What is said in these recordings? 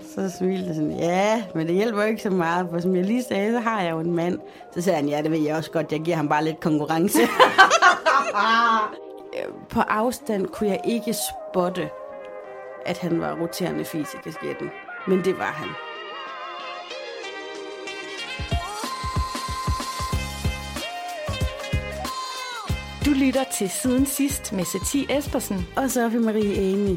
Så smilte jeg sådan, ja, men det hjælper ikke så meget, for som jeg lige sagde, så har jeg jo en mand. Så sagde han, ja, det ved jeg også godt, jeg giver ham bare lidt konkurrence. På afstand kunne jeg ikke spotte, at han var roterende fis i kasketten. Men det var han. Du lytter til Siden Sidst med Satie Espersen. Og Sofie Marie Amy.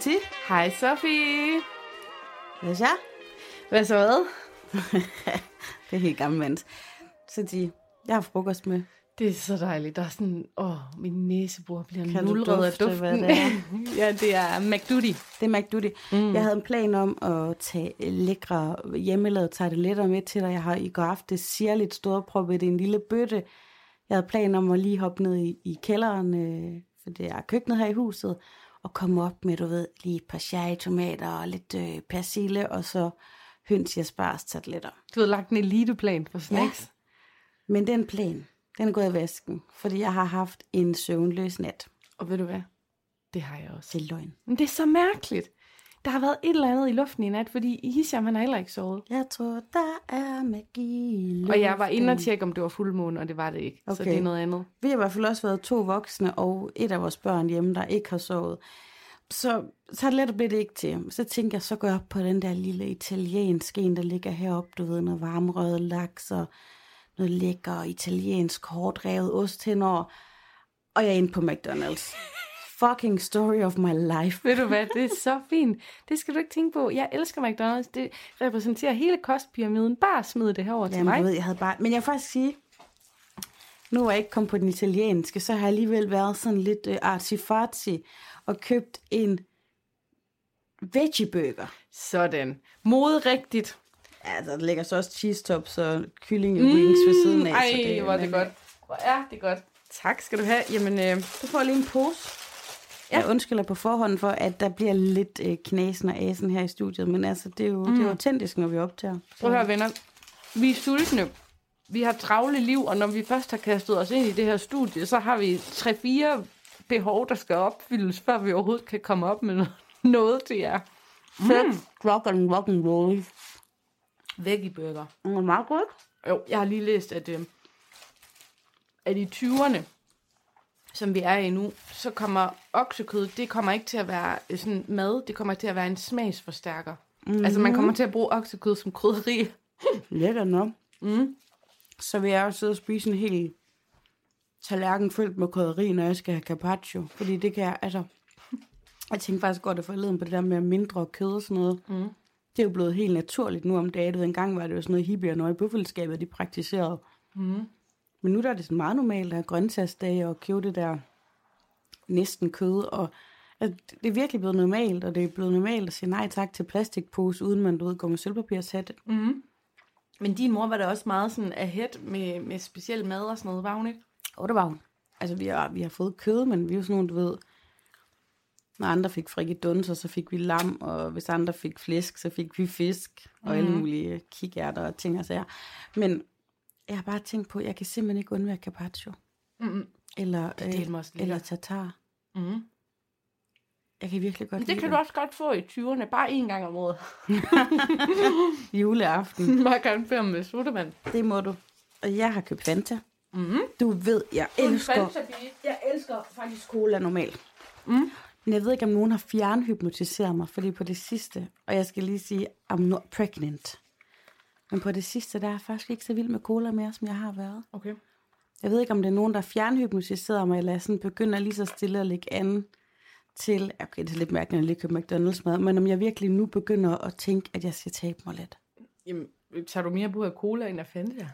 Til. Hej Sofie. Hvad så? Hvad så hvad? det er helt gammelmands. Så de, jeg har frokost med. Det er så dejligt. Der er sådan, åh, min næsebor bliver Kan du nulret af dufte, duften. hvad det er? ja, det er McDuty. Det er McDuty. Mm. Jeg havde en plan om at tage lækre hjemmelavede tarteletter med til dig. Jeg har i går aftes særligt storproppet i en lille bøtte. Jeg havde plan om at lige hoppe ned i, i kælderen, øh, for det er køkkenet her i huset, og komme op med, du ved, lige et par cherrytomater og lidt øh, persille, og så høns i asparges tarteletter. Du har lagt en eliteplan for snacks. Ja. Men den plan, den er gået i vasken, fordi jeg har haft en søvnløs nat. Og ved du hvad? Det har jeg også. Det er løgn. Men det er så mærkeligt. Der har været et eller andet i luften i nat, fordi Hisham han har heller ikke sovet. Jeg tror, der er magi i Og jeg var inde og luften. tjekke, om det var fuldmåne, og det var det ikke. Okay. Så det er noget andet. Vi har i hvert fald også været to voksne og et af vores børn hjemme, der ikke har sovet. Så, så let blev det ikke til. Så tænkte jeg, så går jeg op på den der lille italienske en, der ligger heroppe, du ved, noget varmrøget laks og noget lækker italiensk hårdt revet ost henover. Og jeg er inde på McDonald's. Fucking story of my life. Ved du hvad, det er så fint. Det skal du ikke tænke på. Jeg elsker McDonald's. Det repræsenterer hele kostpyramiden. Bare smid det herover til Jamen, mig. du ved, jeg havde bare... Men jeg vil faktisk sige, nu er jeg ikke kommet på den italienske, så har jeg alligevel været sådan lidt uh, artsy-fartsy og købt en veggie-burger. Sådan. Moderigtigt. Altså, der ligger så også cheese tops og kylling mm, wings ved siden af. Ej, så det, hvor er det godt. Hvor er det godt. Tak skal du have. Jamen, øh, Du får lige en pose. Ja. Jeg undskylder på forhånd for, at der bliver lidt øh, knasen og asen her i studiet, men altså, det er jo, mm. det er jo autentisk, når vi optager. prøv at høre, venner. Vi er sultne. Vi har travle liv, og når vi først har kastet os ind i det her studie, så har vi tre-fire behov, der skal opfyldes, før vi overhovedet kan komme op med noget, til jer. Mm. Rock and rock and roll. Veggie-burger. Det er meget godt. Jo, jeg har lige læst, at, øh, at i 20'erne, som vi er i nu, så kommer oksekød, det kommer ikke til at være øh, sådan mad, det kommer til at være en smagsforstærker. Mm-hmm. Altså man kommer til at bruge oksekød som krydderi. Lækkert nok. Mm. Så vil jeg også sidde og spise en hel tallerken fyldt med krydderi, når jeg skal have carpaccio. Fordi det kan jeg, altså... Jeg tænkte faktisk godt at forleden på det der med mindre kød og sådan noget. Mm. Det er jo blevet helt naturligt nu om dagen. Du ved, Engang var det jo sådan noget hippierne og i bøffelskabet, de praktiserede. Mm. Men nu der er det sådan meget normalt at have grøntsagsdage og købe det der næsten kød. Og altså, det er virkelig blevet normalt, og det er blevet normalt at sige nej tak til plastikpose, uden man du ved, går med sølvpapirshat. Men din mor var da også meget sådan ahead med, med speciel mad og sådan noget, var hun ikke? Og det var hun. Altså, vi har, vi har fået kød, men vi er jo sådan nogle, du ved... Når andre fik frikadunser, så fik vi lam, og hvis andre fik flæsk, så fik vi fisk, og mm. alle mulige kikærter og ting og sager. Men jeg har bare tænkt på, at jeg kan simpelthen ikke undvære carpaccio. Mm-mm. Eller, er øh, eller lækkert. tartar. Mm. Jeg kan virkelig godt Det lide kan du også godt få i 20'erne, bare én gang om året. Juleaften. Bare gerne føre med sodavand. Det må du. Og jeg har købt Fanta. Mm. Du ved, jeg elsker... Fanta-pige. Jeg elsker faktisk cola normalt. Mm. Men jeg ved ikke, om nogen har fjernhypnotiseret mig, fordi på det sidste, og jeg skal lige sige, I'm not pregnant. Men på det sidste, der er jeg faktisk ikke så vild med cola mere, som jeg har været. Okay. Jeg ved ikke, om det er nogen, der fjernhypnotiserer mig, eller jeg sådan begynder lige så stille at lægge an til, okay, det er lidt mærkeligt at lige købe McDonald's mad, men om jeg virkelig nu begynder at tænke, at jeg skal tabe mig lidt. Jamen, tager du mere brug af cola end af Fanta?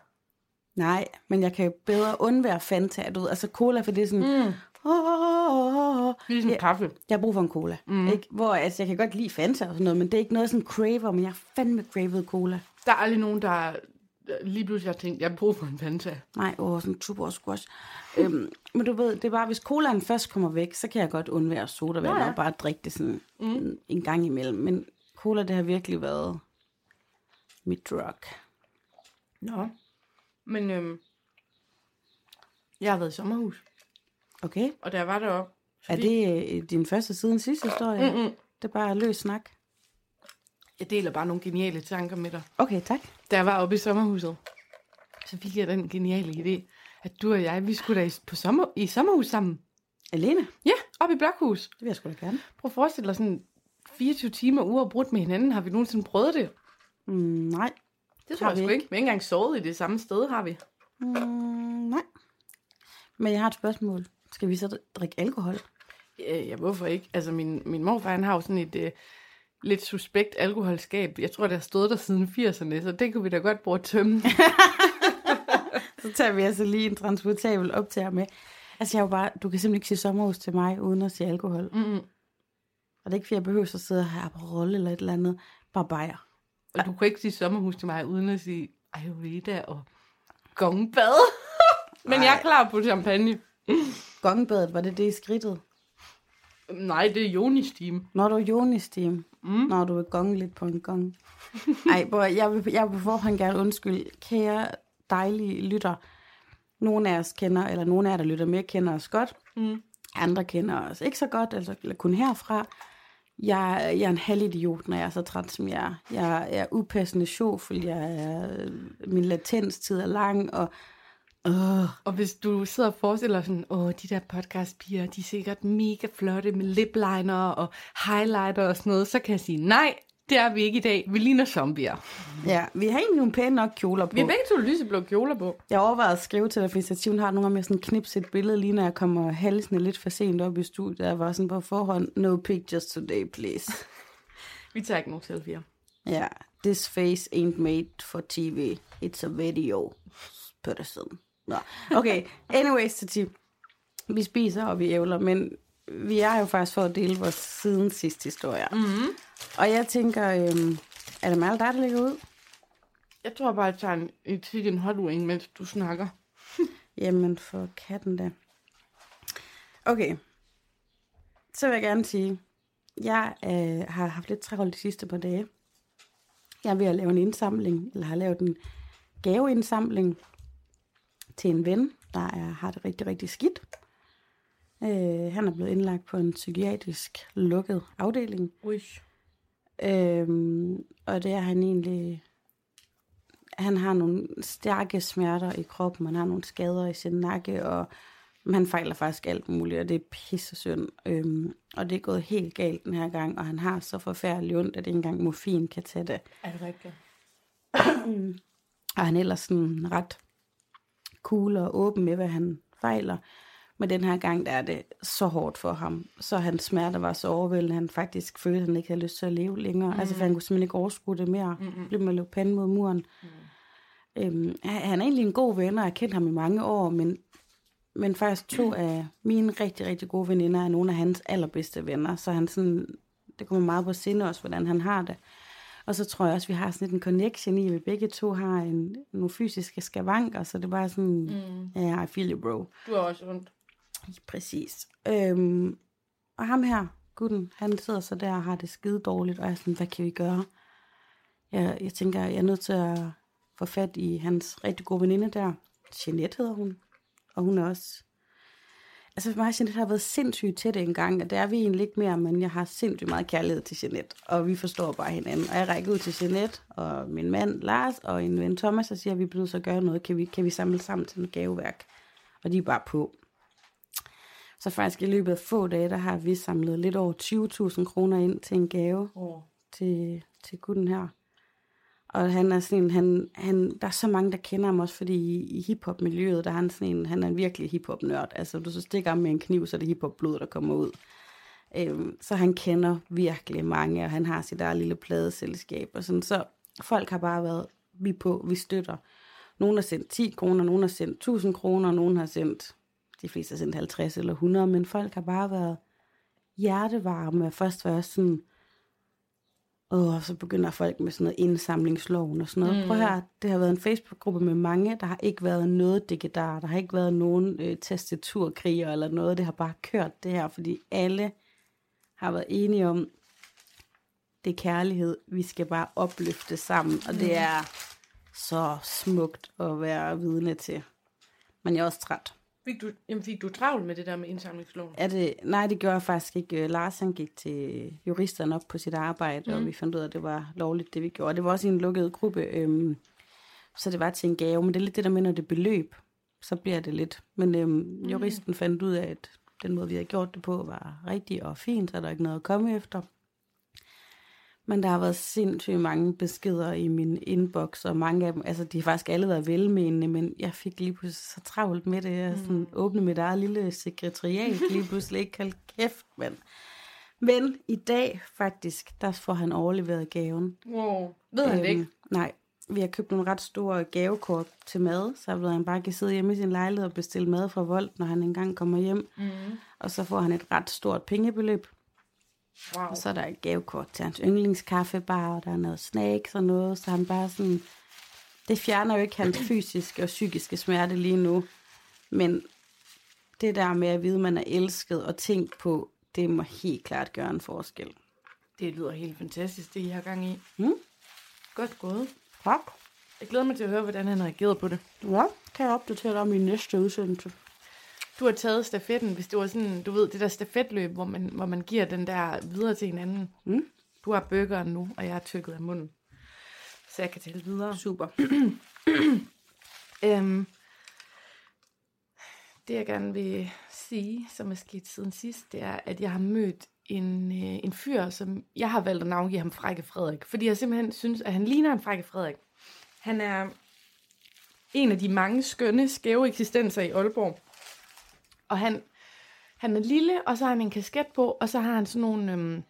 Nej, men jeg kan jo bedre undvære Fanta, du ved. Altså cola, for det er sådan... Mm. Oh, oh, oh, oh. Ligesom kaffe. Jeg har brug for en cola. Mm. Ikke? Hvor altså, jeg kan godt lide Fanta og sådan noget, men det er ikke noget, jeg sådan craver, men jeg har fandme cravet cola. Der er aldrig nogen, der lige pludselig har tænkt, jeg har brug for en Fanta. Nej, åh, sådan en tuborg squash. øhm, men du ved, det er bare, hvis colaen først kommer væk, så kan jeg godt undvære sodavand Nå ja. og bare drikke det sådan mm. en, gang imellem. Men cola, det har virkelig været mit drug. Nå. Men øhm, jeg har været i sommerhus, Okay? og jeg var deroppe... Er det øh, din første siden sidste historie? Mm-mm. Det er bare løs snak. Jeg deler bare nogle geniale tanker med dig. Okay, tak. Da jeg var oppe i sommerhuset, så fik jeg den geniale idé, at du og jeg, vi skulle da i, på sommer, i sommerhus sammen. Alene? Ja, oppe i Blokhus. Det vil jeg sgu da gerne. Prøv at forestille dig sådan 24 timer uafbrudt med hinanden. Har vi nogensinde prøvet det? Mm, nej. Det tror jeg vi sgu ikke. Vi har ikke engang sovet i det samme sted, har vi. Mm, nej. Men jeg har et spørgsmål. Skal vi så drikke alkohol? Ja, ja hvorfor ikke? Altså, min, min morfar, han har jo sådan et øh, lidt suspekt alkoholskab. Jeg tror, det har stået der siden 80'erne, så det kunne vi da godt bruge at tømme. Så tager vi altså lige en transportabel optager med. Altså, jeg er jo bare, du kan simpelthen ikke sige sommerhus til mig, uden at sige alkohol. Mm-mm. Og det er ikke, fordi jeg behøver at sidde her på rolle eller et eller andet. Bare bajer. Og du kan ikke sige sommerhus til mig, uden at sige Ayurveda og gongbad. Men jeg er klar på champagne. Gongbadet, var det det i skridtet? Nej, det er Jonis team. Når du er Jonis-team, mm. når du vil gonge lidt på en gong. Ej, bror, jeg vil, jeg vil på forhånd gerne undskylde. Kære dejlige lytter. Nogle af os kender, eller nogle af jer, der lytter med, kender os godt. Mm. Andre kender os ikke så godt, altså kun herfra. Jeg, jeg er en halv idiot, når jeg er så træt, som jeg er. Jeg er upassende sjovfuld, jeg er, min latenstid er lang, og øh, Og hvis du sidder og forestiller sådan, åh, de der podcastpiger, de er sikkert mega flotte med lipliner og highlighter og sådan noget, så kan jeg sige, nej, det er vi ikke i dag. Vi ligner zombier. ja, vi har egentlig nogle pæne nok kjoler på. Vi har begge to lyseblå kjoler på. Jeg overvejede at skrive til dig, fordi Sion har nogle gange med sådan knipse et billede, lige når jeg kommer halsende lidt for sent op i studiet. Jeg var sådan på forhånd, no pictures today, please. Vi tager ikke nogen selfie'er. Ja, this face ain't made for TV. It's a video person. Nå, okay. Anyways, Tati. Vi spiser, og vi ævler, men vi er jo faktisk for at dele vores siden sidste historie. Mm-hmm. Og jeg tænker, øhm, er det Mal, der, der ligger ud? Jeg tror bare, jeg tager en, en hot wing, mens du snakker. Jamen, for katten da. Okay. Så vil jeg gerne sige, jeg øh, har haft lidt travlt de sidste par dage. Jeg er ved at lave en indsamling, eller har lavet en gaveindsamling til en ven, der er, har det rigtig, rigtig skidt. Øh, han er blevet indlagt på en psykiatrisk lukket afdeling. Ui. Øhm, og det er han egentlig... Han har nogle stærke smerter i kroppen, han har nogle skader i sin nakke, og han fejler faktisk alt muligt, og det er pisse synd. Øhm, og det er gået helt galt den her gang, og han har så forfærdeligt ondt, at ikke engang morfin kan tage det. Er det rigtigt? Og han er ellers sådan ret cool og åben med, hvad han fejler. Men den her gang, der er det så hårdt for ham. Så hans smerter var så overvældende, han faktisk følte, at han ikke havde lyst til at leve længere. Mm. Altså, for han kunne simpelthen ikke overskue det mere. Mm-hmm. Blev med at løbe panden mod muren. Mm. Øhm, han er egentlig en god ven, og jeg har kendt ham i mange år, men, men faktisk to af mine rigtig, rigtig gode veninder er nogle af hans allerbedste venner. Så han sådan, det kommer meget på sinde også, hvordan han har det. Og så tror jeg også, vi har sådan lidt en connection i, at vi begge to har en, nogle fysiske skavanker, så det er bare sådan, mm. ja, I feel you, bro. Du har også ondt. Præcis. Øhm, og ham her, gutten, han sidder så der og har det skide dårligt, og jeg er sådan, hvad kan vi gøre? Jeg, jeg tænker, jeg er nødt til at få fat i hans rigtig gode veninde der. Jeanette hedder hun. Og hun er også... Altså for mig og Jeanette har været sindssygt tæt en gang, og det er vi egentlig ikke mere, men jeg har sindssygt meget kærlighed til Jeanette, og vi forstår bare hinanden. Og jeg rækker ud til Jeanette, og min mand Lars, og en ven Thomas, og siger, at vi bliver nødt til at gøre noget. Kan vi, kan vi samle sammen til en gaveværk? Og de er bare på. Så faktisk i løbet af få dage, der har vi samlet lidt over 20.000 kroner ind til en gave Oh. til, til gutten her. Og han er sådan en, han, han, der er så mange, der kender ham også, fordi i, i hiphop-miljøet, der er han sådan en, han er en virkelig hiphop-nørd. Altså, du så stikker ham med en kniv, så er det hiphop-blod, der kommer ud. Øhm, så han kender virkelig mange, og han har sit eget lille pladeselskab. Og sådan, så folk har bare været, vi på, vi støtter. Nogen har sendt 10 kroner, nogen har sendt 1000 kroner, nogen har sendt, de fleste har sendt 50 eller 100, men folk har bare været hjertevarme, først var jeg sådan, og så begynder folk med sådan noget indsamlingsloven og sådan noget. Mm. Prøv her, det har været en Facebook-gruppe med mange, der har ikke været noget digedar, der har ikke været nogen øh, tastaturkriger eller noget, det har bare kørt det her, fordi alle har været enige om, det er kærlighed, vi skal bare opløfte sammen, og det er så smukt at være vidne til. Men jeg er også træt. Fik du, jamen, fik du travlt med det der med indsamlingsloven? Er det, nej, det gjorde jeg faktisk ikke. Øh, Lars han gik til juristerne op på sit arbejde, mm. og vi fandt ud af, at det var lovligt, det vi gjorde. Det var også i en lukket gruppe, øhm, så det var til en gave. Men det er lidt det der med, når det beløb, så bliver det lidt. Men øhm, mm. juristen fandt ud af, at den måde, vi havde gjort det på, var rigtig og fint, så er der ikke noget at komme efter. Men der har været sindssygt mange beskeder i min inbox, og mange af dem, altså de har faktisk alle været velmenende, men jeg fik lige pludselig så travlt med det. Jeg sådan mm. åbnede mit eget lille sekretariat lige pludselig. Ikke hold kæft, mand. Men i dag faktisk, der får han overleveret gaven. Wow. Ved han øhm, det ikke? Nej. Vi har købt nogle ret store gavekort til mad, så ved han bare kan sidde hjemme i sin lejlighed og bestille mad fra Volt, når han engang kommer hjem. Mm. Og så får han et ret stort pengebeløb. Wow. Og så er der et gavekort til hans yndlingskaffebar, og der er noget snacks og noget, så han bare sådan... Det fjerner jo ikke hans fysiske og psykiske smerte lige nu, men det der med at vide, at man er elsket og tænkt på, det må helt klart gøre en forskel. Det lyder helt fantastisk, det I har gang i. Mm? Godt gået. Tak. Jeg glæder mig til at høre, hvordan han har reageret på det. Ja, kan jeg opdatere dig om i næste udsendelse du har taget stafetten, hvis det var sådan, du ved, det der stafetløb, hvor man, hvor man giver den der videre til hinanden. Mm. Du har burgeren nu, og jeg er tykket af munden. Så jeg kan tælle videre. Super. øhm, det jeg gerne vil sige, som er sket siden sidst, det er, at jeg har mødt en, øh, en fyr, som jeg har valgt at navngive ham Frække Frederik. Fordi jeg simpelthen synes, at han ligner en Frække Frederik. Han er en af de mange skønne, skæve eksistenser i Aalborg. Og han, han er lille, og så har han en kasket på, og så har han sådan nogle... Øhm,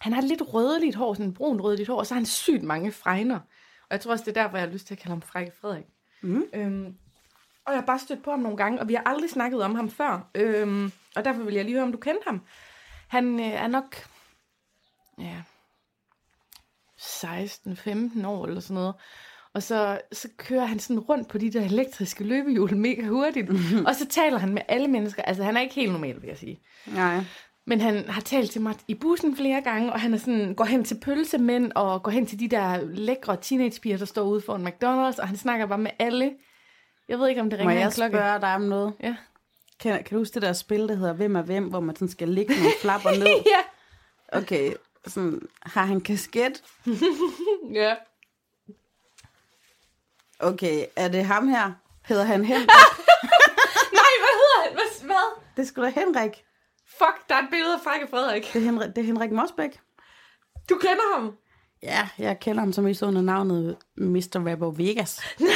han har lidt rødligt hår, sådan brun rødligt hår, og så har han sygt mange fregner. Og jeg tror også, det er derfor, jeg har lyst til at kalde ham Frække Frederik. Mm. Øhm, og jeg har bare stødt på ham nogle gange, og vi har aldrig snakket om ham før. Øhm, og derfor vil jeg lige høre, om du kender ham. Han øh, er nok ja, 16-15 år eller sådan noget. Og så, så kører han sådan rundt på de der elektriske løbehjul mega hurtigt. og så taler han med alle mennesker. Altså, han er ikke helt normal, vil jeg sige. Nej. Men han har talt til mig i bussen flere gange, og han er sådan, går hen til pølsemænd, og går hen til de der lækre teenagepiger, der står ude foran McDonald's, og han snakker bare med alle. Jeg ved ikke, om det ringer Må jeg klokke. spørge dig om noget? Ja. Kan, kan du huske det der spil, der hedder Hvem er hvem, hvor man sådan skal ligge nogle flapper ned? ja. Okay, sådan, har han kasket? ja. Okay, er det ham her? Hedder han Henrik? Nej, hvad hedder han? Hvad? hvad? Det skulle da Henrik. Fuck, der er et billede af Frække Frederik. Det er Henrik, det er Henrik Mosbæk. Du kender ham? Ja, jeg kender ham som i under navnet Mr. Rapper Vegas. Nej.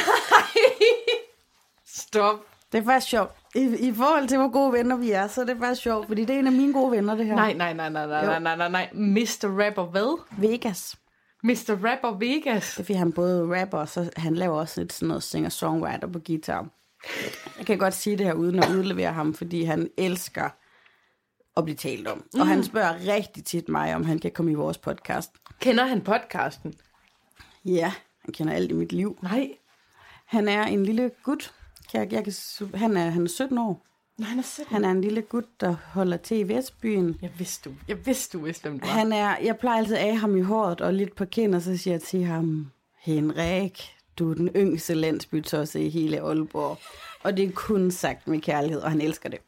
Stop. Det er faktisk sjovt. I, I forhold til, hvor gode venner vi er, så er det faktisk sjovt, fordi det er en af mine gode venner, det her. Nej, nej, nej, nej, nej, nej, nej, nej. Mr. Rapper hvad? Vegas. Mr. Rapper Vegas. Det er fordi han både rapper, og så han laver også lidt sådan noget singer-songwriter på guitar. Jeg kan godt sige det her uden at udlevere ham, fordi han elsker at blive talt om. Mm. Og han spørger rigtig tit mig, om han kan komme i vores podcast. Kender han podcasten? Ja, han kender alt i mit liv. Nej. Han er en lille gut. Jeg, jeg kan, han, er, han er 17 år. Nej, han er 17. Han er en lille gut, der holder til i Vestbyen. Jeg vidste du. Jeg vidste du vidste, hvem du var. Han er, jeg plejer altid af ham i håret og lidt på kind, og så siger jeg til ham, Henrik, du er den yngste landsbytosse i hele Aalborg. Og det er kun sagt med kærlighed, og han elsker det.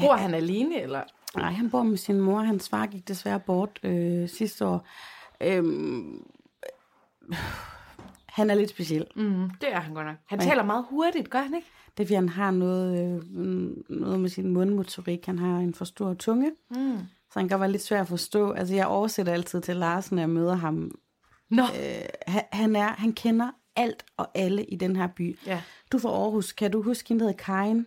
Bor han alene, eller? Nej, han bor med sin mor. Hans far gik desværre bort øh, sidste år. Øhm, han er lidt speciel. Mm, det er han godt nok. Han Men, taler meget hurtigt, gør han ikke? Det er, fordi han har noget, øh, noget med sin mundmotorik. Han har en for stor tunge. Mm. Så han kan være lidt svær at forstå. Altså, jeg oversætter altid til Larsen, når jeg møder ham. Nå. Øh, han, er, han kender alt og alle i den her by. Ja. Du fra Aarhus. Kan du huske hende, der hedder Karin?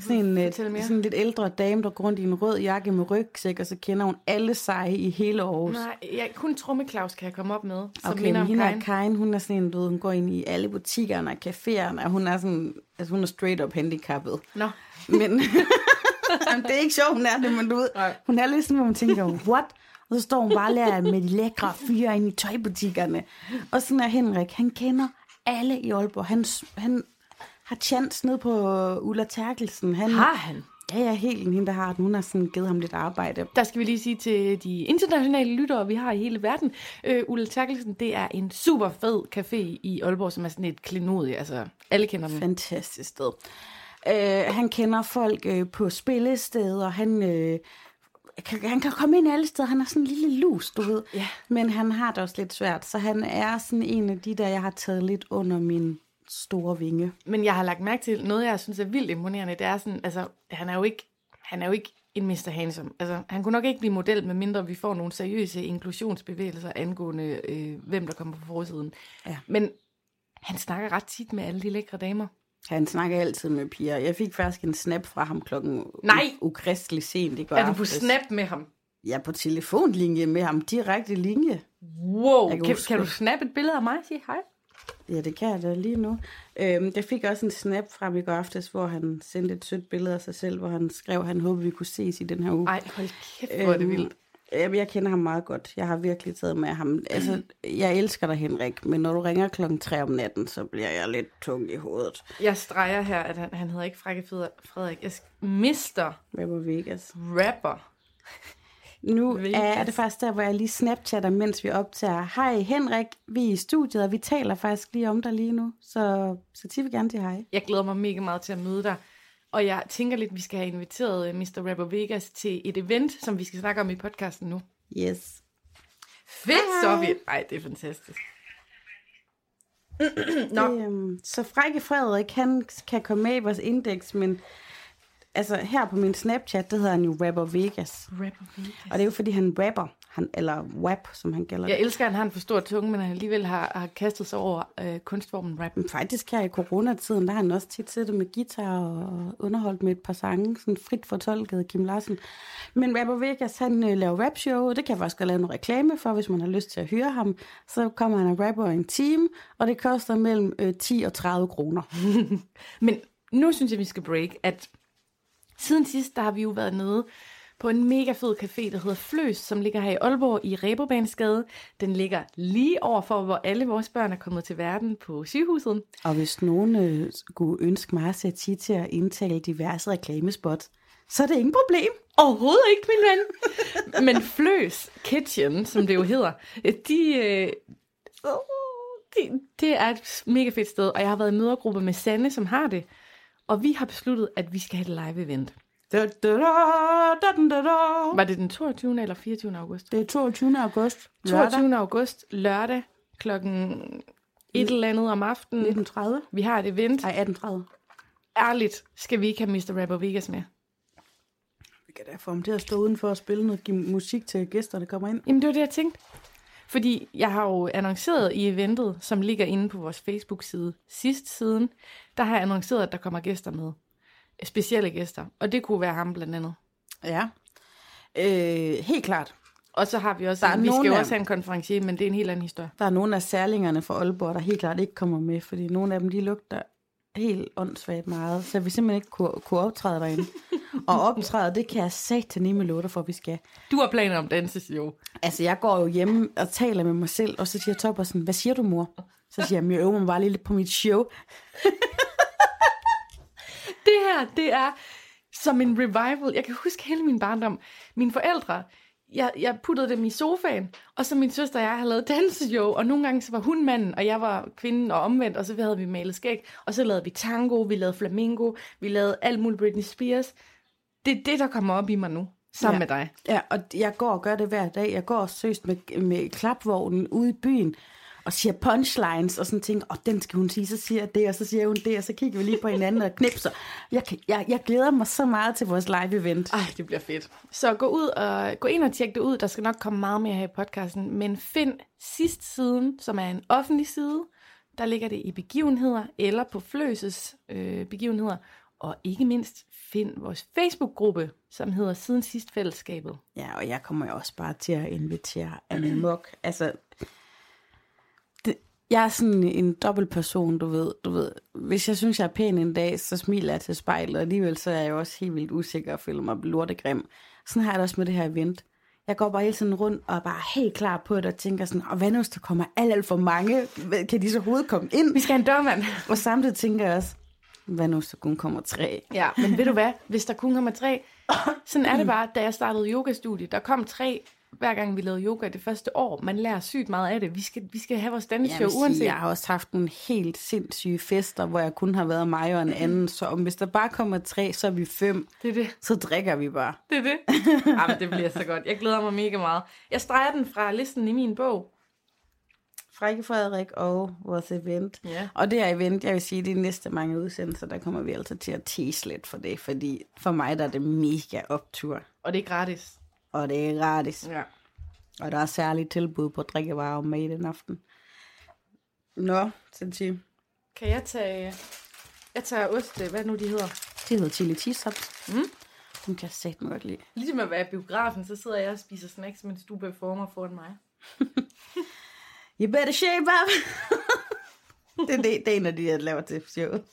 Sådan en, øh, mere. sådan en lidt ældre dame, der går rundt i en rød jakke med rygsæk, og så kender hun alle seje i hele Aarhus. Nej, jeg, kun Trumme Claus kan jeg komme op med, som Okay, men hende Karin. er Karin, hun er sådan en, du ved, hun går ind i alle butikkerne og caféerne, og hun er sådan, altså hun er straight up handicappet. Nå, Men Jamen, det er ikke sjovt, hun er det, men du ved, Nej. hun er lidt sådan, hvor man tænker, what? Og så står hun bare der med de lækre fyre ind i tøjbutikkerne. Og sådan er Henrik, han kender alle i Aalborg. Han, han har chance ned på Ulla Terkelsen. Han, har han? Ja, ja, helt hende, der har den. Hun har sådan givet ham lidt arbejde. Der skal vi lige sige til de internationale lyttere, vi har i hele verden. Øh, Ulla Terkelsen, det er en super fed café i Aalborg, som er sådan et klenodie. Altså, alle kender den. Fantastisk sted. Øh, han kender folk øh, på spillesteder. Han, øh, kan, han kan komme ind alle steder. Han er sådan en lille lus, du ved. Ja. Men han har det også lidt svært. Så han er sådan en af de der, jeg har taget lidt under min store vinge. Men jeg har lagt mærke til noget, jeg synes er vildt imponerende. Det er sådan, altså, han er jo ikke, han er jo ikke en Mr. Handsome. Altså, han kunne nok ikke blive model, medmindre vi får nogle seriøse inklusionsbevægelser angående, øh, hvem der kommer på forsiden. Ja. Men han snakker ret tit med alle de lækre damer. Han snakker altid med piger. Jeg fik faktisk en snap fra ham klokken Nej! ukristelig sent i går Er du på aftes. snap med ham? Jeg er på telefonlinje med ham. Direkte linje. Wow, kan kan, du snappe et billede af mig og sige hej? Ja, det kan jeg da lige nu. Øhm, jeg fik også en snap fra i går aftes, hvor han sendte et sødt billede af sig selv, hvor han skrev, at han håbede, vi kunne ses i den her uge. Ej, hold kæft, hvor er det vildt. Jamen, jeg kender ham meget godt. Jeg har virkelig taget med ham. Altså, jeg elsker dig, Henrik, men når du ringer klokken 3 om natten, så bliver jeg lidt tung i hovedet. Jeg streger her, at han, han hedder ikke Frække Frederik. Jeg Mister Rapper Vegas. Rapper. Nu Vegas. er det faktisk der, hvor jeg lige snapchatter, mens vi optager. Hej Henrik, vi er i studiet, og vi taler faktisk lige om dig lige nu. Så, så vil gerne til hej. Jeg glæder mig mega meget til at møde dig. Og jeg tænker lidt, at vi skal have inviteret øh, Mr. Rapper Vegas til et event, som vi skal snakke om i podcasten nu. Yes. Fedt, så Hej. fedt. Ej, det er fantastisk. Nå. Det, øhm, så Frække Frederik, han kan komme med i vores indeks, men altså her på min Snapchat, der hedder han jo Rapper Vegas. Rapper Vegas. Og det er jo fordi, han rapper, han, eller rap, som han kalder det. Jeg elsker, at han har en for stor tunge, men han alligevel har, har kastet sig over øh, kunstformen rap. Men faktisk her i coronatiden, der har han også tit siddet med guitar og underholdt med et par sange, sådan frit fortolket Kim Larsen. Men Rapper Vegas, han øh, laver rapshow, og det kan jeg faktisk lave noget reklame for, hvis man har lyst til at høre ham. Så kommer han og rapper en time, og det koster mellem øh, 10 og 30 kroner. Men nu synes jeg, vi skal break, at siden sidst, der har vi jo været nede på en mega fed café, der hedder Fløs, som ligger her i Aalborg i Rebobanesgade. Den ligger lige overfor, hvor alle vores børn er kommet til verden på sygehuset. Og hvis nogen øh, skulle ønske mig at tid til at indtale diverse reklamespot, så er det ingen problem. Overhovedet ikke, min ven. Men Fløs Kitchen, som det jo hedder, de, øh, de, det er et mega fedt sted, og jeg har været i mødergruppe med Sanne, som har det. Og vi har besluttet, at vi skal have et live event. Da, da, da, da, da. Var det den 22. eller 24. august? Det er 22. august. lørdag, 22. august, lørdag, klokken et eller andet om aftenen. 1930. Vi har et event. Nej, 1830. Ærligt skal vi ikke have Mr. Rapper Vegas med. Vi kan da få ham til at stå udenfor og spille noget musik til gæster, der kommer ind. Jamen, det var det, jeg tænkte. Fordi jeg har jo annonceret i eventet, som ligger inde på vores Facebook-side sidst siden, der har jeg annonceret, at der kommer gæster med. Specielle gæster. Og det kunne være ham blandt andet. Ja. Øh, helt klart. Og så har vi også, Der er en, vi skal jo også have en konferencier, men det er en helt anden historie. Der er nogle af særlingerne fra Aalborg, der helt klart ikke kommer med, fordi nogle af dem, de lugter helt åndssvagt meget, så vi simpelthen ikke kunne, kunne optræde derinde. og optræde, det kan jeg satan i med for, at vi skal. Du har planer om danseshow. Altså, jeg går jo hjemme og taler med mig selv, og så siger Topper sådan, hvad siger du, mor? Så siger jeg, jeg øver mig bare lige lidt på mit show. Det her, det er som en revival. Jeg kan huske hele min barndom. Mine forældre, jeg, jeg puttede dem i sofaen, og så min søster og jeg har lavet danseshow, og nogle gange så var hun manden, og jeg var kvinden, og omvendt, og så havde vi malet skæg, og så lavede vi tango, vi lavede flamingo, vi lavede alt muligt Britney Spears. Det er det, der kommer op i mig nu, sammen Ja. med dig. Ja, og jeg går og gør det hver dag. Jeg går søst med, med klapvognen ude i byen, og siger punchlines og sådan ting, og den skal hun sige, så siger jeg det, og så siger hun det, og så kigger vi lige på hinanden og knipser. Jeg, jeg, jeg glæder mig så meget til vores live-event. Ej, det bliver fedt. Så gå ud og gå ind og tjek det ud. Der skal nok komme meget mere her i podcasten. Men find sidst siden, som er en offentlig side. Der ligger det i begivenheder eller på Fløses øh, begivenheder. Og ikke mindst find vores Facebook-gruppe, som hedder Siden Sidst Fællesskabet. Ja, og jeg kommer jo også bare til at invitere amok. altså, det, jeg er sådan en dobbelt person, du ved, du ved. Hvis jeg synes, jeg er pæn en dag, så smiler jeg til spejlet, og alligevel så er jeg jo også helt vildt usikker og føler mig lortegrim. Sådan har jeg det også med det her event. Jeg går bare hele tiden rundt og er bare helt klar på det og tænker sådan, og hvad nu hvis der kommer alt, alt for mange? Kan de så overhovedet komme ind? Vi skal have en dørmand. Og samtidig tænker jeg også, hvad nu hvis der kun kommer tre? Ja, men ved du hvad? Hvis der kun kommer tre, sådan er det bare, da jeg startede yogastudiet. Der kom tre, hver gang vi lavede yoga det første år. Man lærer sygt meget af det. Vi skal, vi skal have vores danseshow Sige, uanset. jeg har også haft nogle helt sindssyge fester, hvor jeg kun har været mig og en anden. Så om hvis der bare kommer tre, så er vi fem. Det er det. Så drikker vi bare. Det er det. Jamen, det bliver så godt. Jeg glæder mig mega meget. Jeg streger den fra listen i min bog. Frække Frederik og vores event. Ja. Og det er event, jeg vil sige, de næste mange udsendelser, der kommer vi altså til at tease lidt for det, fordi for mig der er det mega optur. Og det er gratis. Og det er gratis. Ja. Og der er særligt tilbud på drikkevarer med i den aften. Nå, Sanchi. Kan jeg tage... Jeg tager ost, hvad er det nu de hedder? Det hedder chili cheese. Mm. Dem kan jeg sætte mig godt lide. Ligesom at være i biografen, så sidder jeg og spiser snacks, mens du performer foran mig. You better shape up. det, er det, det er en af de, jeg laver til showet.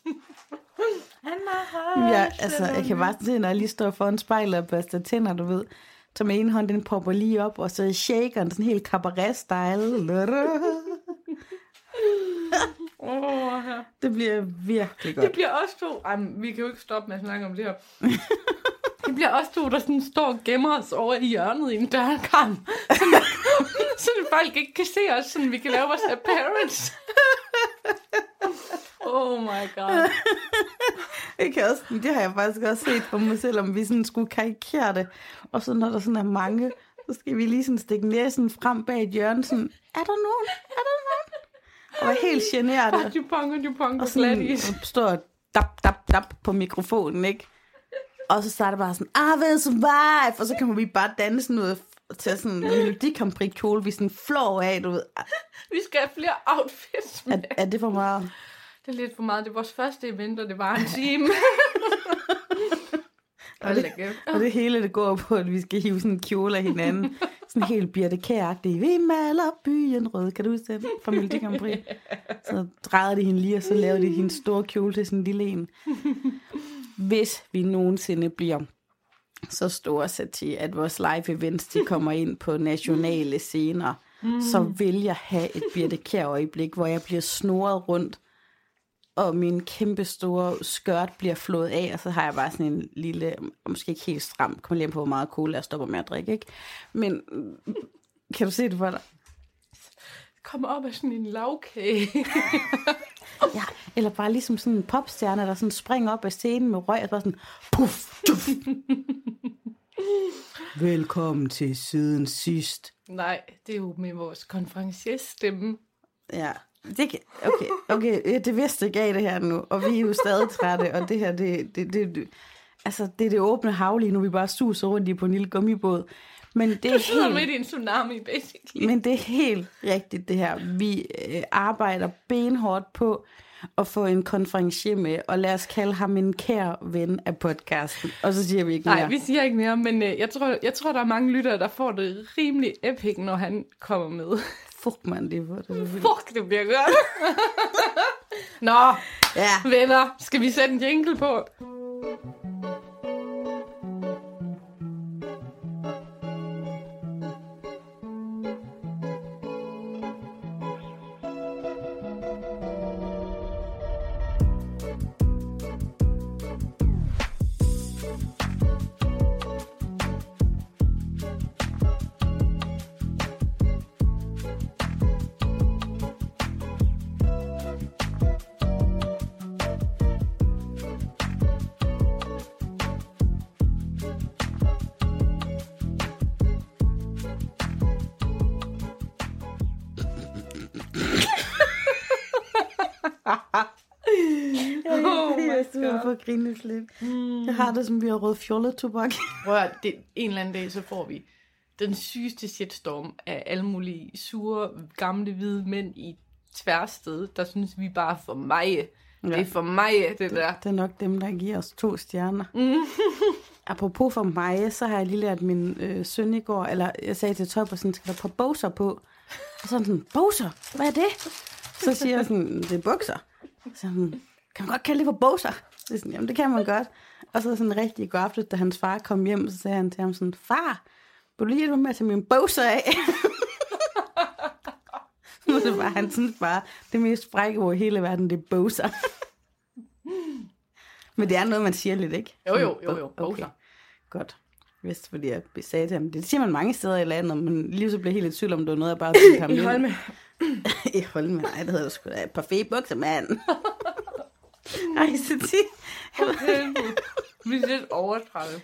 Ja, altså, jeg kan bare se, når jeg lige står foran spejlet og børster tænder, du ved. Så med en hånd, den popper lige op, og så shaker den sådan helt cabaret-style. Oh, ja. Det bliver virkelig Det godt. bliver også to... Ej, vi kan jo ikke stoppe med at snakke om det her. Det bliver også to, der sådan står og gemmer os over i hjørnet i en dørkarm. så det folk ikke kan se os, så vi kan lave vores appearance. oh my god. Kan også, det har jeg faktisk også set på mig selv, om vi sådan skulle karikere det. Og så når der sådan er mange, så skal vi lige sådan stikke næsen frem bag et hjørne, sådan, er der nogen? Er der nogen? Og være helt generet. Og dupong og og sådan glattis. og stå og dap, dap, dap på mikrofonen, ikke? Og så starter bare sådan, I will survive, og så kommer vi bare danse noget til sådan en melodikampri kjole, vi sådan flår af, du ved. Vi skal have flere outfits med. Er, er det for meget? Det er lidt for meget. Det er vores første event, og det var en time. Da kæft. Og det hele, det går på, at vi skal hive sådan en kjole af hinanden. Sådan helt Birte kær det Vi maler byen rød. Kan du huske det? Fra Melodi Grand Prix. Så drejede de hende lige, og så lavede de hendes store kjole til sådan en lille en. Hvis vi nogensinde bliver så store til, at vores live events, de kommer ind på nationale scener, mm. så vil jeg have et Birte Kjær øjeblik, hvor jeg bliver snoret rundt, og min kæmpe store skørt bliver flået af, og så har jeg bare sådan en lille, måske ikke helt stram, kommer lige på, hvor meget cola jeg stopper med at drikke, ikke? Men kan du se det for dig? Kom op af sådan en lavkage. Ja, eller bare ligesom sådan en popstjerne, der sådan springer op af scenen med røg, og så bare sådan, puff, tuff. Velkommen til siden sidst. Nej, det er jo med vores konferencierstemme. Ja, det kan, okay, okay, det vidste ikke af det her nu, og vi er jo stadig trætte, og det her, det, det, det, det altså, det er det åbne hav lige nu, vi bare suser rundt i på en lille gummibåd. Men det Du er sidder helt, midt i en tsunami, basically. men det er helt rigtigt det her. Vi øh, arbejder benhårdt på at få en konferencier med, og lad os kalde ham en kær ven af podcasten. Og så siger vi ikke mere. Nej, vi siger ikke mere, men øh, jeg, tror, jeg tror, der er mange lyttere, der får det rimelig epic, når han kommer med. Fuck, man, det var det. Fuck, det bliver godt. Nå, Ja. venner, skal vi sætte en jingle på? Sidder at grine lidt. Mm. Jeg har det, som vi har rød fjollet tobak. Prøv at, det, en eller anden dag, så får vi den sygeste shitstorm af alle mulige sure, gamle, hvide mænd i tværsted, der synes, vi bare for mig. Ja. Det er for mig, det der. Det er nok dem, der giver os to stjerner. Mm. Apropos for mig, så har jeg lige lært min øh, søn i går, eller jeg sagde til Top, sådan, skal der på bukser på? Og så er han sådan, bukser? Hvad er det? Så siger jeg sådan, det er bukser. Så han, kan man godt kalde det for bukser? Så sådan, jamen det kan man godt. Og så sådan rigtig god aften, da hans far kom hjem, så sagde han til ham sådan, far, vil du lige hjælpe med at tage min bukser af? Er det bare, han synes bare, det mest frække ord i hele verden, det er bowser. Men det er noget, man siger lidt, ikke? Jo, jo, jo, jo. Bowser. Okay. Godt. Vist, fordi jeg sagde til ham, det siger man mange steder i landet, men lige så bliver helt i tvivl, om det var noget, jeg bare ville ham I Holme. I Holme, nej, det hedder sgu da parfait bukser, mand. Ej, så ti. Okay, vi er lidt overtrædet.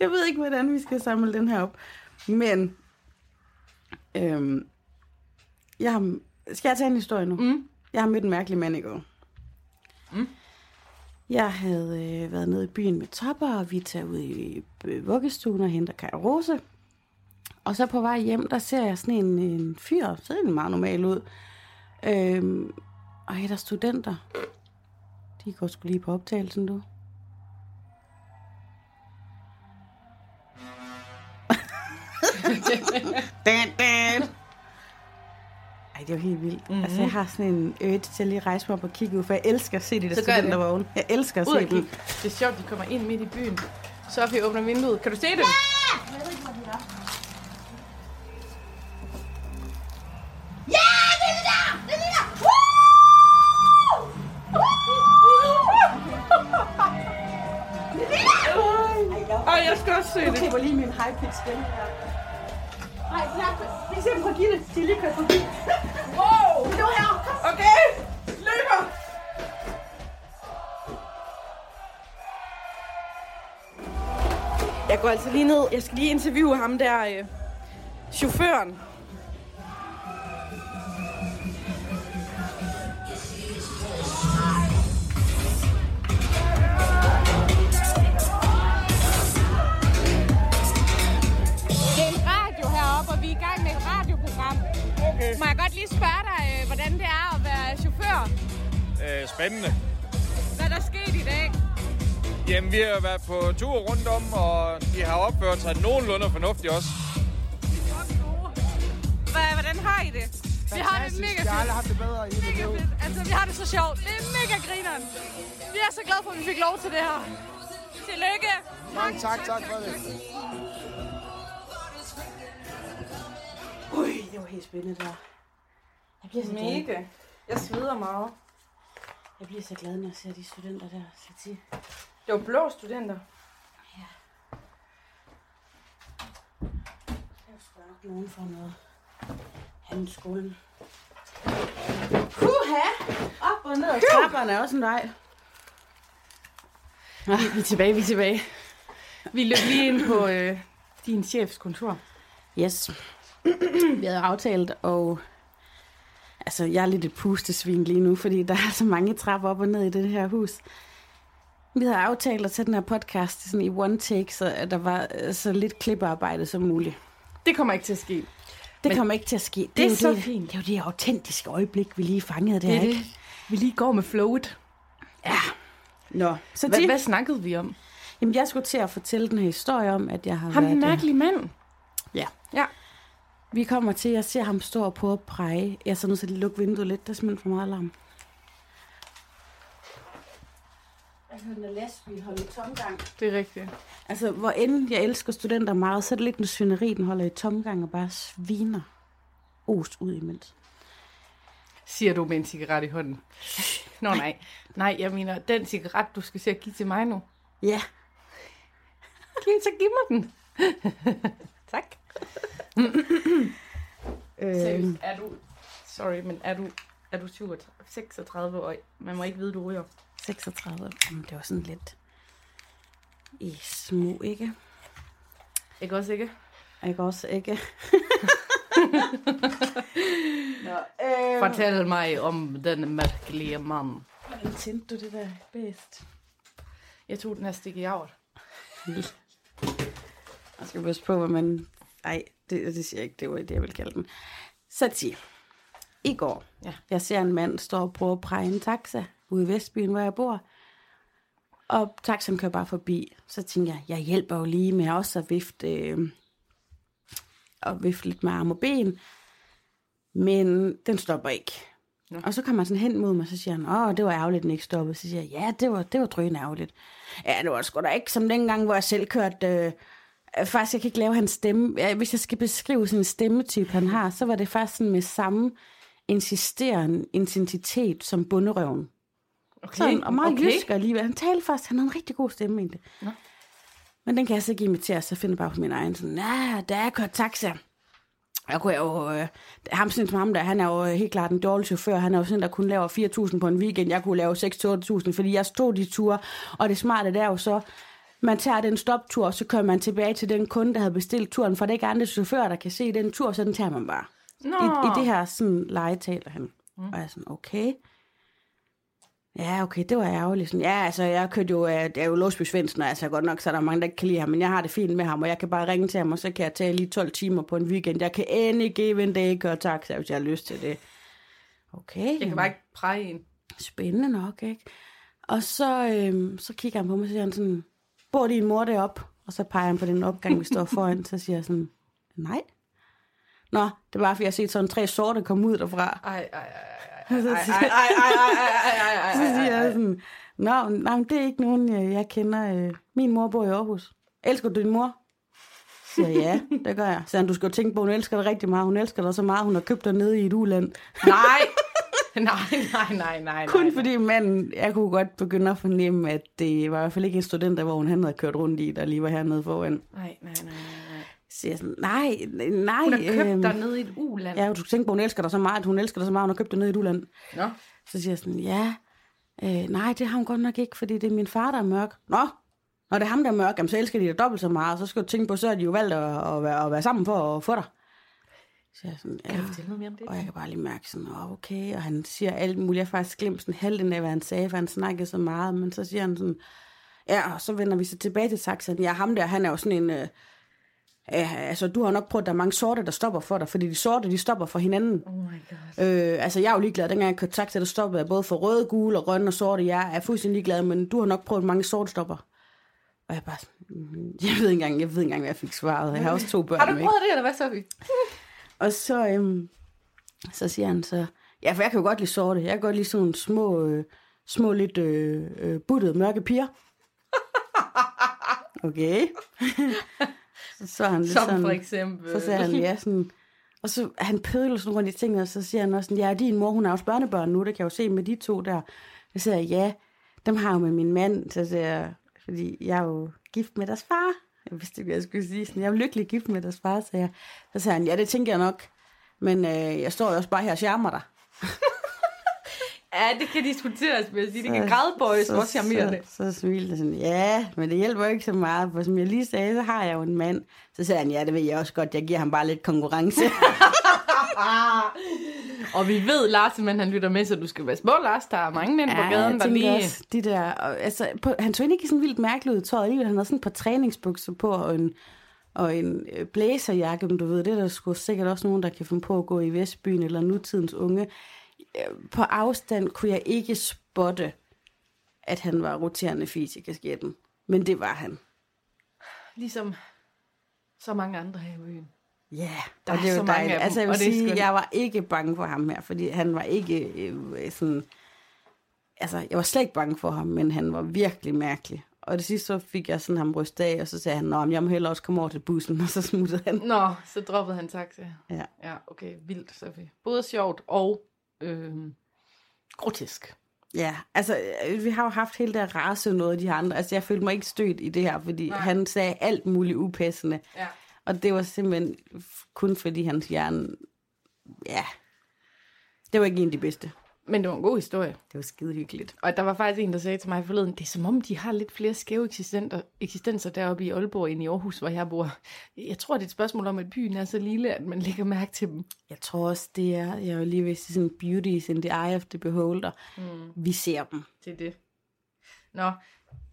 Jeg ved ikke, hvordan vi skal samle den her op. Men, øhm, jeg har, skal jeg tage en historie nu? Mm. Jeg har mødt en mærkelig mand i går. Mm. Jeg havde øh, været nede i byen med Topper, og vi tager ud i øh, vuggestuen og henter Kaja Rose. Og så på vej hjem, der ser jeg sådan en, en fyr, så er meget normal ud. Øhm, og er der studenter. De går sgu lige på optagelsen, du. dan, dan. Ej, det er jo helt vildt. Mm-hmm. Altså, jeg har sådan en urge til at lige rejse mig op og kigge ud, for jeg elsker at se de der det. studentervogne. Jeg elsker at Ud se dem. Det er sjovt, de kommer ind midt i byen. Sofie åbner vinduet. Kan du se dem? Ej, min high-pitch stemme her. Nej, vi kan se fra Gitte. De er lige kørt forbi. Wow! Nu her. Okay, løber! Jeg går altså lige ned. Jeg skal lige interviewe ham der, øh, chaufføren. Okay. Må jeg godt lige spørge dig, øh, hvordan det er at være chauffør? Øh, spændende. Hvad er der sket i dag? Jamen, vi har været på tur rundt om, og de har opført sig nogenlunde fornuftigt også. Hvad, hvordan har I det? Vi har det mega Jeg har aldrig fedt. haft det bedre i Mega fedt. Altså, vi har det så sjovt. Det er mega grineren. Vi er så glade for, at vi fik lov til det her. Tillykke. Mange tak, tak for det. Ui, det var helt spændende der. Jeg bliver så glad. Mega. Jeg sveder meget. Jeg bliver så glad, når jeg ser de studenter der. Sati. Det var blå studenter. Der er sgu nok nogen for noget. Han i skolen. Puha! Op og ned ad trapperne er også en vej. Vi er tilbage, vi er tilbage. Vi løb lige ind på øh, din chefs kontor. Yes. Vi havde aftalt, og altså, jeg er lidt et pustesvin lige nu, fordi der er så mange trapper op og ned i det her hus. Vi havde aftalt at tage den her podcast sådan i one take, så at der var øh, så lidt klippearbejde som muligt. Det kommer ikke til at ske. Det Men kommer ikke til at ske. det er jo så det, fint. Det er jo det autentiske øjeblik, vi lige fangede der, Det er ikke? det. Vi lige går med flowet. Nå, så Hvad, de, hvad snakkede vi om? Jamen, jeg skulle til at fortælle den her historie om, at jeg har Ham været... den øh, mærkelige mand. Ja. Ja. Vi kommer til, jeg ser ham stå på at præge. Jeg er så nødt til at lukke vinduet lidt, der er simpelthen for meget larm. Jeg hører den lastbil holde i tomgang. Det er rigtigt. Altså, hvor end jeg elsker studenter meget, så er det lidt en svineri, den holder i tomgang og bare sviner os ud imens. Siger du med en cigaret i hånden. Nå nej. Nej, jeg mener, den cigaret, du skal se at give til mig nu. Ja, Giv, så giv mig den. tak. Øh, er du... Sorry, men er du, er du 37, 36 år? Man må ikke vide, du ryger. 36. Jamen, det var sådan lidt i små, ikke? Ikke også, ikke? Ikke også, ikke? Nå, øh, Fortæl mig om den mærkelige mand. Hvordan tændte du det der bedst? Jeg tog den her stik i avl. Jeg skal passe på, hvad man... Ej, det, det siger jeg ikke. Det var det, jeg vil kalde den. Sati. i går. Ja. Jeg ser en mand stå og prøve at præge en taxa ude i Vestbyen, hvor jeg bor. Og taxaen kører bare forbi. Så tænker jeg, jeg hjælper jo lige med også at vifte, øh, og vifte lidt med arm og ben. Men den stopper ikke. Nå. Og så kommer han sådan hen mod mig, så siger han, åh, det var ærgerligt, den ikke stoppede. Så siger jeg, ja, det var, det var drøn ærgerligt. Ja, det var sgu da ikke som dengang, hvor jeg selv kørte... Øh, faktisk, jeg kan ikke lave hans stemme. Hvis jeg skal beskrive sådan en stemmetype, han har, så var det faktisk sådan med samme insisterende intensitet som bunderøven. Okay. Sådan, og meget okay. jysk alligevel. Han talte faktisk, han havde en rigtig god stemme egentlig. Nå. Men den kan jeg så ikke imitere, så finder bare på min egen sådan, ja, der er kørt taxa. Jeg kunne jo, øh, ham sådan som ham der, han er jo helt klart en dårlig chauffør. Han er jo sådan, der kun laver 4.000 på en weekend. Jeg kunne lave 6-8.000, fordi jeg stod de ture. Og det smarte der er jo så, man tager den stoptur, og så kører man tilbage til den kunde, der havde bestilt turen, for det er ikke andre chauffører, der kan se den tur, så den tager man bare. Nå. I, I det her sådan leje taler han. Mm. Og jeg er sådan, okay. Ja, okay, det var ærgerligt. Sådan, ja, altså, jeg kørte jo, øh, det er jo Låsby Svendsen, og altså godt nok, så er der mange, der ikke kan lide ham, men jeg har det fint med ham, og jeg kan bare ringe til ham, og så kan jeg tage lige 12 timer på en weekend. Jeg kan endelig give en dag køre taxa, hvis jeg har lyst til det. Okay. Jeg kan bare ikke præge en. Spændende nok, ikke? Og så, øhm, så kigger han på mig, og siger sådan, bor din mor deroppe? Og så peger han på den opgang, vi står foran, så siger jeg sådan, nej. Nå, det er bare, fordi jeg har set sådan tre sorte komme ud derfra. Ej, ej, ej, ej, ej, ej, ej, så siger jeg sådan, Nå, nej, men det er ikke nogen, øh, jeg kender. øh, Min mor bor i Aarhus. Elsker du din mor? Så siger ja, det gør jeg. Så du skal jo tænke på, hun elsker dig rigtig meget. Hun elsker dig så meget, hun har købt dig nede i et uland. Nej, nej, nej, nej, nej. Kun nej. fordi manden, jeg kunne godt begynde at fornemme, at det var i hvert fald ikke en studentervogn, han havde kørt rundt i, der lige var hernede foran. Nej, nej, nej, nej. Så jeg sådan, nej, nej. Hun har købt øhm, dig ned i et uland. Ja, du skal tænke på, hun elsker dig så meget, at hun elsker dig så meget, hun har købt dig ned i et uland. Nå. Så siger jeg sådan, ja, øh, nej, det har hun godt nok ikke, fordi det er min far, der er mørk. Nå, når det er ham, der er mørk, jamen, så elsker de dig dobbelt så meget, så skal du tænke på, så har de jo valgt at, at, være, at være sammen for at få dig. Så jeg sådan, ja. Kan du fortælle noget mere om det? Og jeg kan bare lige mærke sådan, åh, okay, og han siger alt muligt. Jeg har faktisk glemt sådan halvdelen af, hvad han sagde, for han snakkede så meget, men så siger han sådan, ja, og så vender vi så tilbage til taxaen. Ja, ham der, han er jo sådan en, øh, øh, altså du har nok prøvet, at der er mange sorte, der stopper for dig, fordi de sorte, de stopper for hinanden. Oh my god. Øh, altså, jeg er jo ligeglad. Dengang jeg kørte taxa, der stoppede jeg både for røde, gule og grønne og sorte. Jeg er fuldstændig ligeglad, men du har nok prøvet mange sorte stopper. Og jeg bare "Mm, jeg ved ikke engang, jeg ved ikke engang, hvad jeg fik svaret. Jeg har også to børn Har du prøvet det, eller hvad, Sofie? Og så, øhm, så siger han så, ja, for jeg kan jo godt lide sorte. Jeg kan godt lide sådan nogle små, øh, små lidt øh, øh, buttede mørke piger. Okay. så, så han lidt Som sådan, for eksempel. så sagde han, ja, sådan, og så han pødler sådan rundt i tingene, og så siger han også sådan, ja, din mor, hun har også børnebørn nu, det kan jeg jo se med de to der. Så siger jeg, ja, dem har jeg jo med min mand, så siger jeg, fordi jeg er jo gift med deres far. Jeg vidste ikke, jeg skulle sige. Sådan, jeg er lykkelig gift med deres far, så jeg. Så sagde han, ja, det tænker jeg nok. Men øh, jeg står jo også bare her og charmer dig. Ja, det kan diskuteres, vil jeg sige. Det kan grædbøjes, hvor charmerende. Så, så, så smilte sådan, ja, men det hjælper ikke så meget, for som jeg lige sagde, så har jeg jo en mand. Så sagde han, ja, det ved jeg også godt, jeg giver ham bare lidt konkurrence. Og vi ved, Lars, men han lytter med, så du skal være små, Lars. Der er mange mænd på gaden, der lige... Også, de der, og, altså, på, han tog ikke sådan vildt mærkeligt ud i tøjet. Alligevel, han havde sådan et par træningsbukser på, og en, og en øh, blæserjakke, men du ved, det er der sgu sikkert også nogen, der kan finde på at gå i Vestbyen eller nutidens unge. Øh, På afstand kunne jeg ikke spotte, at han var roterende fis i kasketten. Men det var han. Ligesom så mange andre her i byen. Ja, yeah, Der og er det er så jo mange dejligt. af dem, altså, jeg vil og sige, skønt. jeg var ikke bange for ham her, fordi han var ikke øh, sådan... Altså, jeg var slet ikke bange for ham, men han var virkelig mærkelig. Og det sidste så fik jeg sådan ham rystet af, og så sagde han, Nå, jeg må hellere også komme over til bussen, og så smuttede han. Nå, så droppede han taxa. Ja. Ja, okay, vildt, Sofie. Både sjovt og øh, grotesk. Ja, altså, øh, vi har jo haft hele der race noget af de andre. Altså, jeg følte mig ikke stødt i det her, fordi. Nej. han sagde alt muligt upassende. Ja. Og det var simpelthen kun fordi hans hjerne... Ja, det var ikke en af de bedste. Men det var en god historie. Det var skide hyggeligt. Og der var faktisk en, der sagde til mig forleden, det er som om, de har lidt flere skæve eksistenser, eksistenser deroppe i Aalborg end i Aarhus, hvor jeg bor. Jeg tror, det er et spørgsmål om, at byen er så lille, at man lægger mærke til dem. Jeg tror også, det er, jeg vil lige vil sige sådan, beauty is in the eye of the beholder. Mm. Vi ser dem. til det. Nå,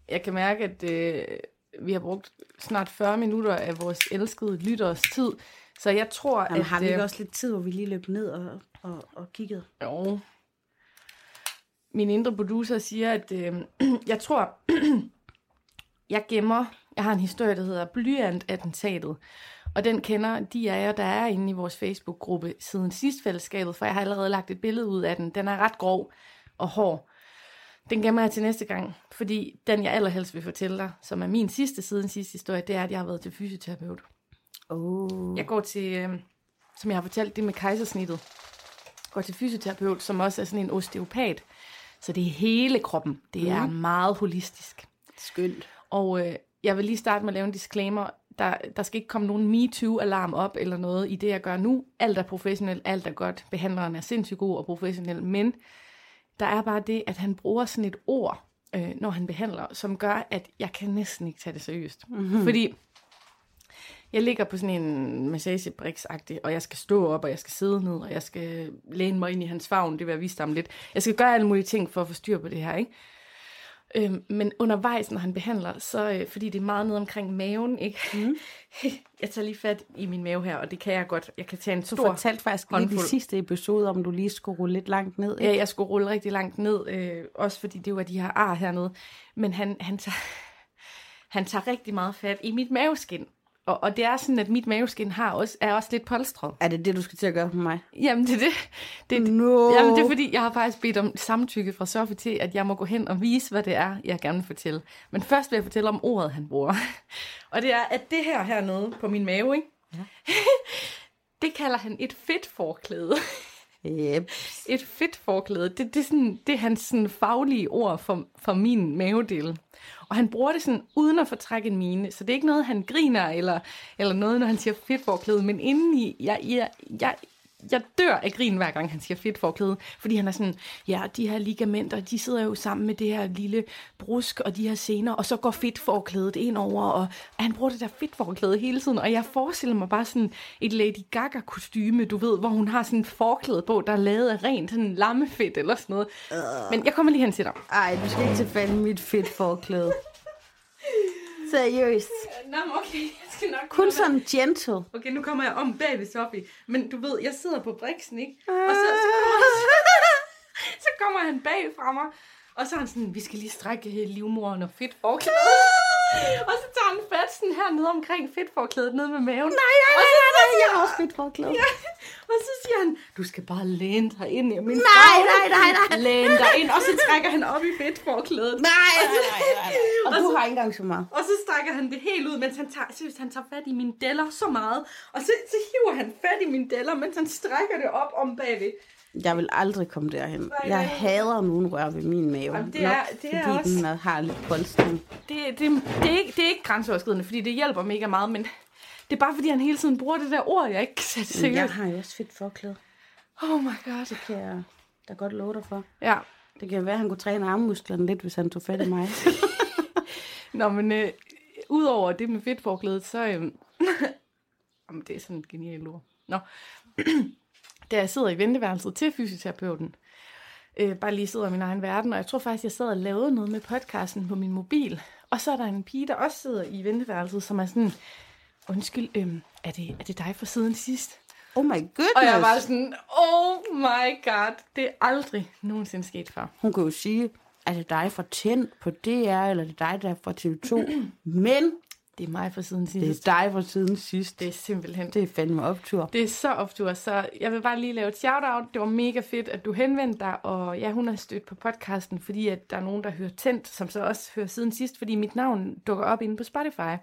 jeg kan mærke, at øh, vi har brugt snart 40 minutter af vores elskede lytteres tid. Så jeg tror, Jamen, at... har vi ikke øh, også lidt tid, hvor vi lige løb ned og, og, og kiggede? Jo. Min indre producer siger, at øh, jeg tror, jeg gemmer, jeg har en historie, der hedder Blyant-attentatet. Og den kender de af jer, der er inde i vores Facebook-gruppe siden sidst fællesskabet, for jeg har allerede lagt et billede ud af den. Den er ret grov og hård. Den gemmer jeg til næste gang, fordi den, jeg allerhelst vil fortælle dig, som er min sidste siden sidste historie, det er, at jeg har været til fysioterapeut. Oh. Jeg går til, øh, som jeg har fortalt, det med kejsersnittet. Går til fysioterapeut, som også er sådan en osteopat. Så det er hele kroppen. Det er meget holistisk. Skønt. Og øh, jeg vil lige starte med at lave en disclaimer. Der, der skal ikke komme nogen MeToo-alarm op eller noget i det, jeg gør nu. Alt er professionelt, alt er godt. Behandleren er sindssygt god og professionel. Men der er bare det, at han bruger sådan et ord, øh, når han behandler, som gør, at jeg kan næsten ikke tage det seriøst. Mm-hmm. Fordi jeg ligger på sådan en massagebriks og jeg skal stå op, og jeg skal sidde ned, og jeg skal læne mig ind i hans favn, det vil jeg vise ham lidt. Jeg skal gøre alle mulige ting for at få styr på det her, ikke? Øhm, men undervejs, når han behandler, så øh, fordi det er meget ned omkring maven, ikke? Mm. jeg tager lige fat i min mave her, og det kan jeg godt. Jeg kan tage en Du stor fortalte faktisk lige i håndfuld. sidste episode, om du lige skulle rulle lidt langt ned. Ja, jeg skulle rulle rigtig langt ned, øh, også fordi det var de her ar hernede. Men han, han, tager, han tager rigtig meget fat i mit maveskin. Og, og det er sådan, at mit maveskin har også, er også lidt polstret. Er det det, du skal til at gøre på mig? Jamen, det er det. det, det No. Jamen, det er fordi, jeg har faktisk bedt om samtykke fra Sofie til, at jeg må gå hen og vise, hvad det er, jeg gerne vil fortælle. Men først vil jeg fortælle om ordet, han bruger. Og det er, at det her hernede på min mave, ikke? Ja. det kalder han et fedt forklæde. Yep. Et fedt forklæde, det, det, er, sådan, det er hans sådan, faglige ord for, for min mavedel. Og han bruger det sådan uden at fortrække en mine, så det er ikke noget, han griner eller, eller noget, når han siger fedt forklæde, men indeni, jeg, jeg, jeg, jeg dør af grin, hver gang han siger fedt forklæde, fordi han er sådan, ja, de her ligamenter, de sidder jo sammen med det her lille brusk og de her sener, og så går fedt forklædet ind over, og han bruger det der fedt forklæde hele tiden, og jeg forestiller mig bare sådan et Lady Gaga kostyme, du ved, hvor hun har sådan et forklæde på, der er lavet af rent sådan lammefedt eller sådan noget. Men jeg kommer lige hen til dig. Ej, du skal ikke i mit fedt forklæde. Seriøst. Nå, okay, jeg skal nok Kun sådan gentle. Okay, nu kommer jeg om bag ved Sofie. Men du ved, jeg sidder på briksen, ikke? Og så, så, kommer, så kommer han bag fra mig. Og så er han sådan, vi skal lige strække livmoren og fedt forklæde. Og så tager han fat sådan her nede omkring fedtforklædet nede med maven. Nej, nej, Nej, nej, nej, jeg har også fedt forklæde. Ja, og så siger han, du skal bare læne dig ind i min Nej, favn. nej, nej, nej. Læne dig ind, og så trækker han op i fedtforklædet. Nej, nej, nej, nej. Og du har ikke engang så meget. Og så strækker han det helt ud, mens han tager, seriøst, han tager fat i mine deller så meget. Og så, så hiver han fat i mine deller, mens han strækker det op om bagved. Jeg vil aldrig komme derhen. nej. Jeg hader nogen rør ved min mave. Jamen, det er- Nok det er fordi også- den har lidt polstring. Det, det, det, er ikke, det er ikke grænseoverskridende, fordi det hjælper mega meget, men det er bare fordi, han hele tiden bruger det der ord, jeg ikke kan sætte jeg har jo også fedt forklæde. Oh my god. Det kan jeg da godt love dig for. Ja. Det kan være, at han kunne træne armmusklerne lidt, hvis han tog fat i mig. Nå, men øh, udover det med fedtforklædet, så... Øh, jamen, det er sådan et genialt ord. Nå. da jeg sidder i venteværelset til fysioterapeuten, øh, bare lige sidder i min egen verden, og jeg tror faktisk, jeg sad og lavede noget med podcasten på min mobil. Og så er der en pige, der også sidder i venteværelset, som er sådan, undskyld, øh, er, det, er det dig fra siden sidst? Oh my goodness. Og jeg var sådan, oh my god, det er aldrig nogensinde sket før. Hun kan jo sige, er det dig fra Tænd på DR, eller er det dig, der er fra TV2? Men Det er mig fra siden det sidst. er dig fra siden sidst. Det er simpelthen Det er fandme optur. Det er så optur, så jeg vil bare lige lave et shout-out. Det var mega fedt, at du henvendte dig, og ja, hun har stødt på podcasten, fordi at der er nogen, der hører Tændt, som så også hører siden sidst, fordi mit navn dukker op inde på Spotify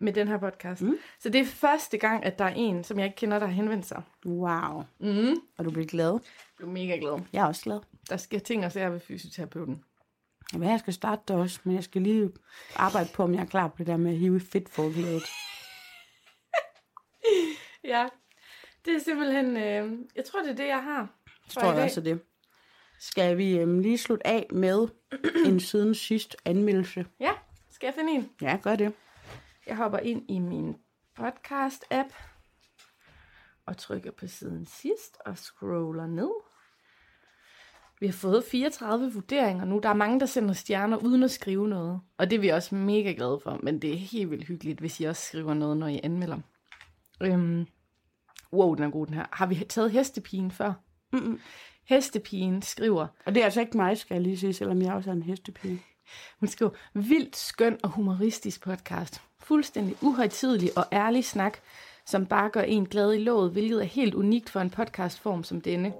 med den her podcast. Mm. Så det er første gang, at der er en, som jeg ikke kender, der har henvendt sig. Wow. Mm. Og du bliver glad. Jeg er mega glad. Jeg er også glad. Der sker ting og sager ved fysioterapeuten. Jamen, jeg skal starte det også, men jeg skal lige arbejde på, om jeg er klar på det der med at hive fedt forklædet. Ja, det er simpelthen, øh, jeg tror, det er det, jeg har. for Tror jeg også det. Skal vi øhm, lige slutte af med en siden sidst anmeldelse? Ja, skal jeg finde en? Ja, gør det. Jeg hopper ind i min podcast-app og trykker på siden sidst og scroller ned. Vi har fået 34 vurderinger nu. Der er mange, der sender stjerner uden at skrive noget. Og det er vi også mega glade for. Men det er helt vildt hyggeligt, hvis I også skriver noget, når I anmelder. Øhm, Wow, den er god, den her. Har vi taget hestepigen før? Mm-mm. Hestepigen skriver, Og det er altså ikke mig, skal jeg lige sige, selvom jeg også er en hestepige. hun skriver, vildt skøn og humoristisk podcast. Fuldstændig uhøjtidelig og ærlig snak, som bare gør en glad i låget, hvilket er helt unikt for en podcastform som denne.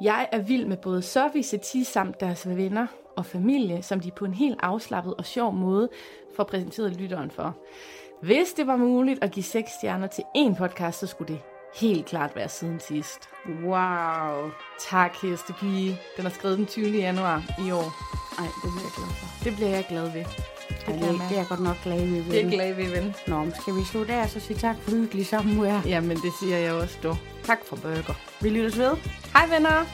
Jeg er vild med både Sofie Setis samt deres venner og familie, som de på en helt afslappet og sjov måde får præsenteret lytteren for. Hvis det var muligt at give seks stjerner til én podcast, så skulle det helt klart være siden sidst. Wow. Tak, Hestepige. Den er skrevet den 20. januar i år. Ej, det bliver jeg glad for. Det bliver jeg glad ved. Det, det, mærke. det er godt nok glad ved. Det er glad ved, ven. Nå, men skal vi slutte og så sige tak for hyggelig samvær? Jamen, det siger jeg også, du. Tak for burger. Vi lyttes ved. Hej, venner.